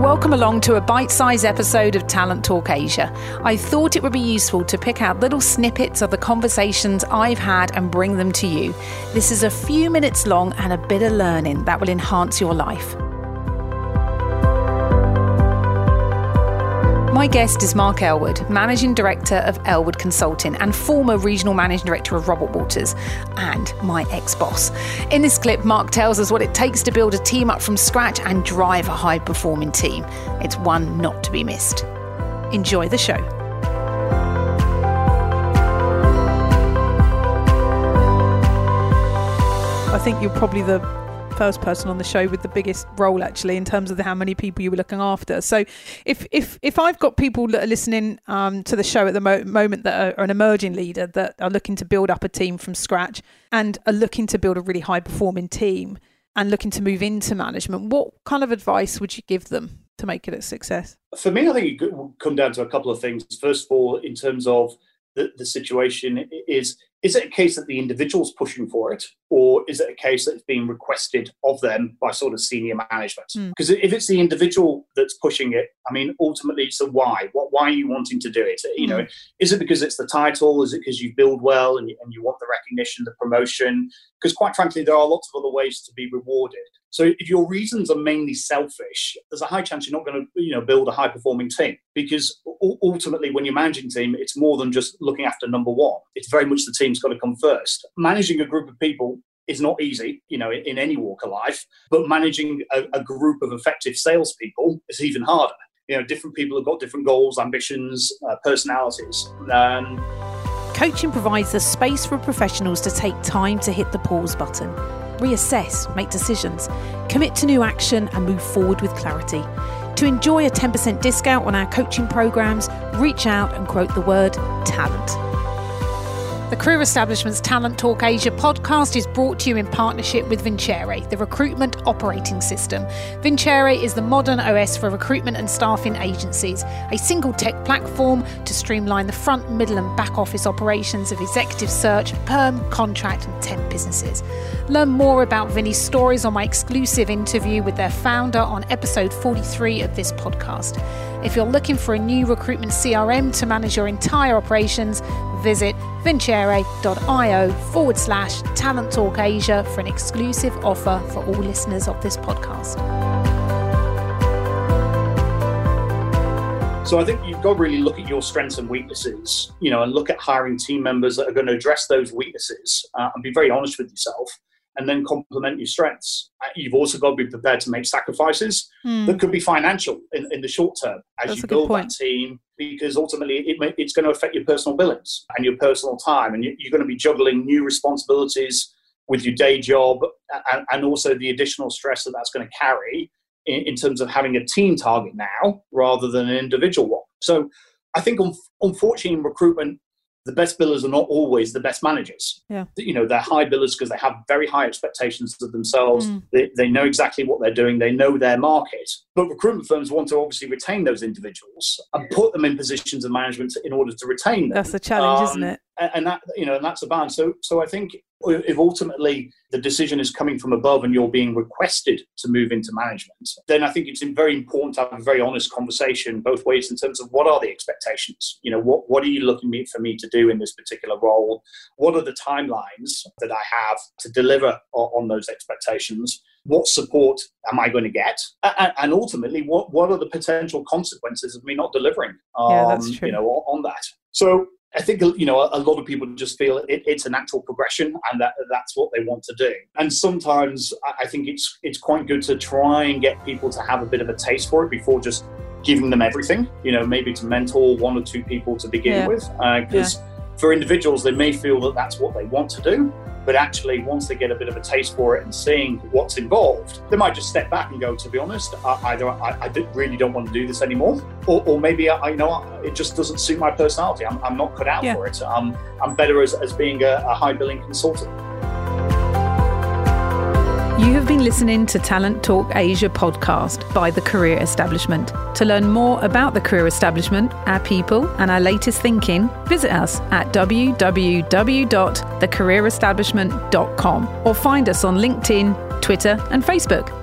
Welcome along to a bite sized episode of Talent Talk Asia. I thought it would be useful to pick out little snippets of the conversations I've had and bring them to you. This is a few minutes long and a bit of learning that will enhance your life. My guest is Mark Elwood, Managing Director of Elwood Consulting and former Regional Managing Director of Robert Walters, and my ex boss. In this clip, Mark tells us what it takes to build a team up from scratch and drive a high performing team. It's one not to be missed. Enjoy the show. I think you're probably the first person on the show with the biggest role actually in terms of the, how many people you were looking after. So if if if I've got people that are listening um, to the show at the mo- moment that are, are an emerging leader that are looking to build up a team from scratch and are looking to build a really high performing team and looking to move into management, what kind of advice would you give them to make it a success? For me, I think it would come down to a couple of things. First of all, in terms of the, the situation is is it a case that the individual's pushing for it or is it a case that it's being requested of them by sort of senior management? Because mm. if it's the individual that's pushing it i mean ultimately so why. What why are you wanting to do it? You mm. know is it because it's the title? Is it because you build well and you, and you want the recognition the promotion? Because quite frankly there are lots of other ways to be rewarded. So if your reasons are mainly selfish, there's a high chance you're not going to, you know, build a high performing team. Because ultimately when you're managing team, it's more than just looking after number one. It's very much the team's got to come first. Managing a group of people is not easy, you know, in any walk of life, but managing a, a group of effective salespeople is even harder. You know, different people have got different goals, ambitions, uh, personalities. Um, Coaching provides the space for professionals to take time to hit the pause button reassess, make decisions, commit to new action, and move forward with clarity. To enjoy a 10% discount on our coaching programs, reach out and quote the word talent. The Career Establishment's Talent Talk Asia podcast is brought to you in partnership with Vincere, the recruitment operating system. Vincere is the modern OS for recruitment and staffing agencies, a single tech platform to streamline the front, middle, and back office operations of executive search, perm, contract, and temp businesses. Learn more about Vinny's stories on my exclusive interview with their founder on episode 43 of this podcast. If you're looking for a new recruitment CRM to manage your entire operations, visit vincere.io forward slash talent talk Asia for an exclusive offer for all listeners of this podcast. So I think you've got to really look at your strengths and weaknesses, you know, and look at hiring team members that are going to address those weaknesses uh, and be very honest with yourself and then complement your strengths. Uh, you've also got to be prepared to make sacrifices mm. that could be financial in, in the short term as That's you build that team, because ultimately it may, it's going to affect your personal billings and your personal time, and you're going to be juggling new responsibilities with your day job and, and also the additional stress that that's going to carry in, in, terms of having a team target now rather than an individual one. So I think, unfortunately, in recruitment, the best billers are not always the best managers. Yeah. You know, they're high billers because they have very high expectations of themselves. Mm. They, they know exactly what they're doing. They know their market. But recruitment firms want to obviously retain those individuals and put them in positions of management in order to retain them. That's the challenge, um, isn't it? And that, you know, and that's a balance. So, so I think if ultimately the decision is coming from above and you're being requested to move into management, then I think it's very important to have a very honest conversation both ways in terms of what are the expectations? You know, what, what are you looking for me to do in this particular role? What are the timelines that I have to deliver on those expectations? What support am I going to get? And ultimately, what, what are the potential consequences of me not delivering um, yeah, that's true. You know, on that? So I think you know a lot of people just feel it, it's a natural progression, and that that's what they want to do. And sometimes I think it's it's quite good to try and get people to have a bit of a taste for it before just giving them everything. You know, maybe to mentor one or two people to begin yeah. with, because uh, yeah. For individuals they may feel that that's what they want to do, but actually, once they get a bit of a taste for it and seeing what's involved, they might just step back and go, to be honest, I, either I, I really don't want to do this anymore, or, or maybe I, you know it just doesn't suit my personality. I'm, I'm not cut out yeah. for it. I'm, I'm better as, as being a, a high billing consultant. You have been listening to Talent Talk Asia podcast by The Career Establishment. To learn more about The Career Establishment, our people, and our latest thinking, visit us at www.thecareerestablishment.com or find us on LinkedIn, Twitter, and Facebook.